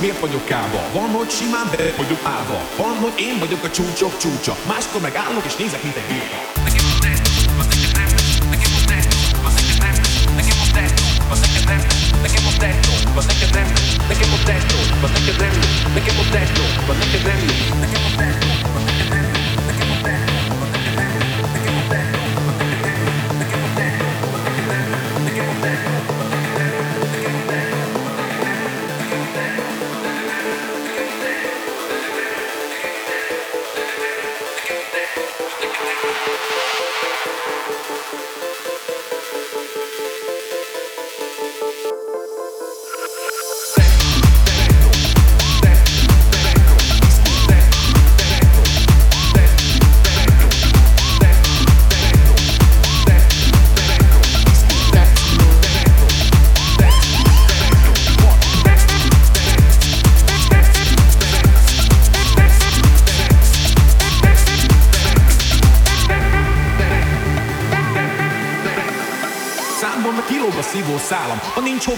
miért vagyok kába? Van, hogy simán be vagyok állva. Van, hogy én vagyok a csúcsok csúcsa. Máskor meg állok és nézek, mint egy béka. Nekem a testről, nekem a testről, nekem a testó, nekem a testről, nekem a testről.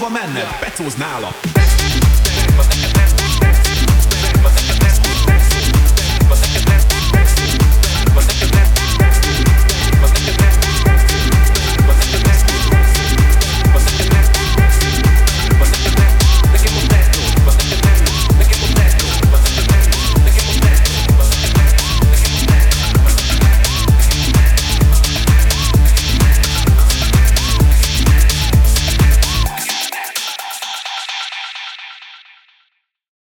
hova menne, pecóz nála.